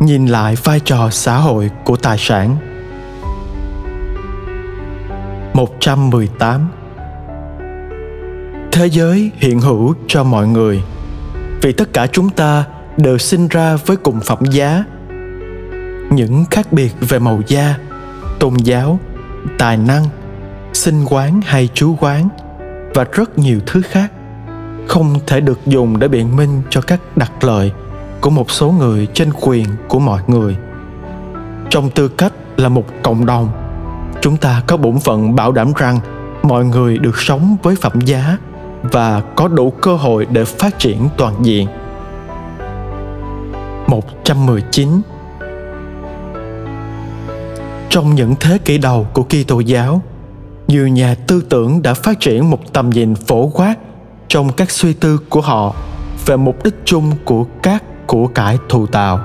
nhìn lại vai trò xã hội của tài sản. 118 Thế giới hiện hữu cho mọi người, vì tất cả chúng ta đều sinh ra với cùng phẩm giá. Những khác biệt về màu da, tôn giáo, tài năng, sinh quán hay chú quán và rất nhiều thứ khác không thể được dùng để biện minh cho các đặc lợi của một số người trên quyền của mọi người trong tư cách là một cộng đồng chúng ta có bổn phận bảo đảm rằng mọi người được sống với phẩm giá và có đủ cơ hội để phát triển toàn diện. 119 Trong những thế kỷ đầu của Kitô giáo, nhiều nhà tư tưởng đã phát triển một tầm nhìn phổ quát trong các suy tư của họ về mục đích chung của các của cải thù tạo.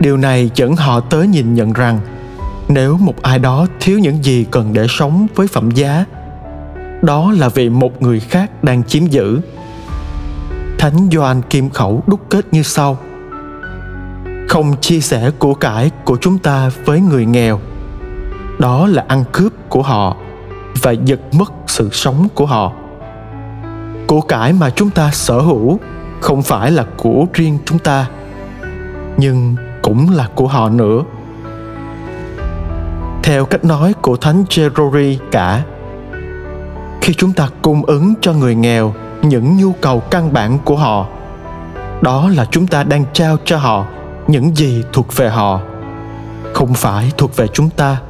Điều này dẫn họ tới nhìn nhận rằng, nếu một ai đó thiếu những gì cần để sống với phẩm giá, đó là vì một người khác đang chiếm giữ. Thánh doan kim khẩu đúc kết như sau. Không chia sẻ của cải của chúng ta với người nghèo. Đó là ăn cướp của họ và giật mất sự sống của họ. Của cải mà chúng ta sở hữu không phải là của riêng chúng ta nhưng cũng là của họ nữa. Theo cách nói của thánh Jerori cả khi chúng ta cung ứng cho người nghèo những nhu cầu căn bản của họ đó là chúng ta đang trao cho họ những gì thuộc về họ không phải thuộc về chúng ta.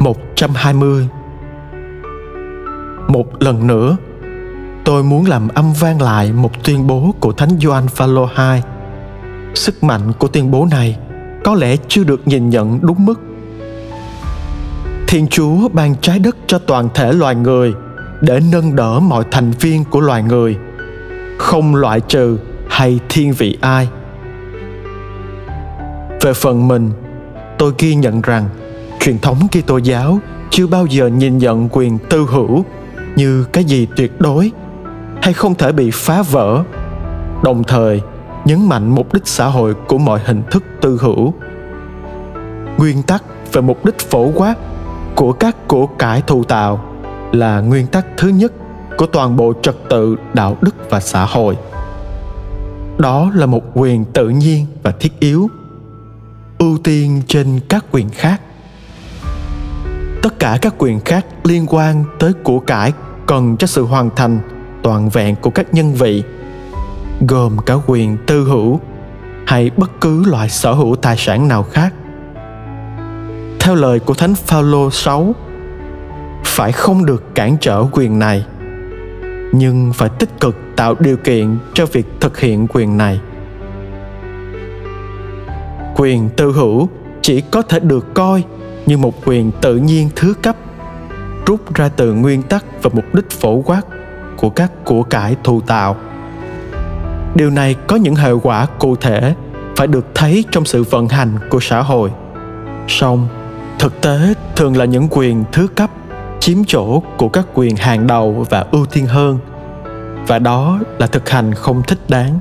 120 Một lần nữa, tôi muốn làm âm vang lại một tuyên bố của Thánh Gioan Phaolô II. Sức mạnh của tuyên bố này có lẽ chưa được nhìn nhận đúng mức. Thiên chúa ban trái đất cho toàn thể loài người để nâng đỡ mọi thành viên của loài người, không loại trừ hay thiên vị ai. Về phần mình, tôi ghi nhận rằng truyền thống Kitô giáo chưa bao giờ nhìn nhận quyền tư hữu như cái gì tuyệt đối hay không thể bị phá vỡ. Đồng thời, nhấn mạnh mục đích xã hội của mọi hình thức tư hữu. Nguyên tắc về mục đích phổ quát của các của cải thù tạo là nguyên tắc thứ nhất của toàn bộ trật tự, đạo đức và xã hội. Đó là một quyền tự nhiên và thiết yếu, ưu tiên trên các quyền khác. Tất cả các quyền khác liên quan tới của cải cần cho sự hoàn thành toàn vẹn của các nhân vị, gồm cả quyền tư hữu hay bất cứ loại sở hữu tài sản nào khác. Theo lời của Thánh Phaolô 6 phải không được cản trở quyền này, nhưng phải tích cực tạo điều kiện cho việc thực hiện quyền này. Quyền tư hữu chỉ có thể được coi như một quyền tự nhiên thứ cấp, rút ra từ nguyên tắc và mục đích phổ quát của các của cải thù tạo. Điều này có những hệ quả cụ thể phải được thấy trong sự vận hành của xã hội. Song, thực tế thường là những quyền thứ cấp chiếm chỗ của các quyền hàng đầu và ưu tiên hơn, và đó là thực hành không thích đáng.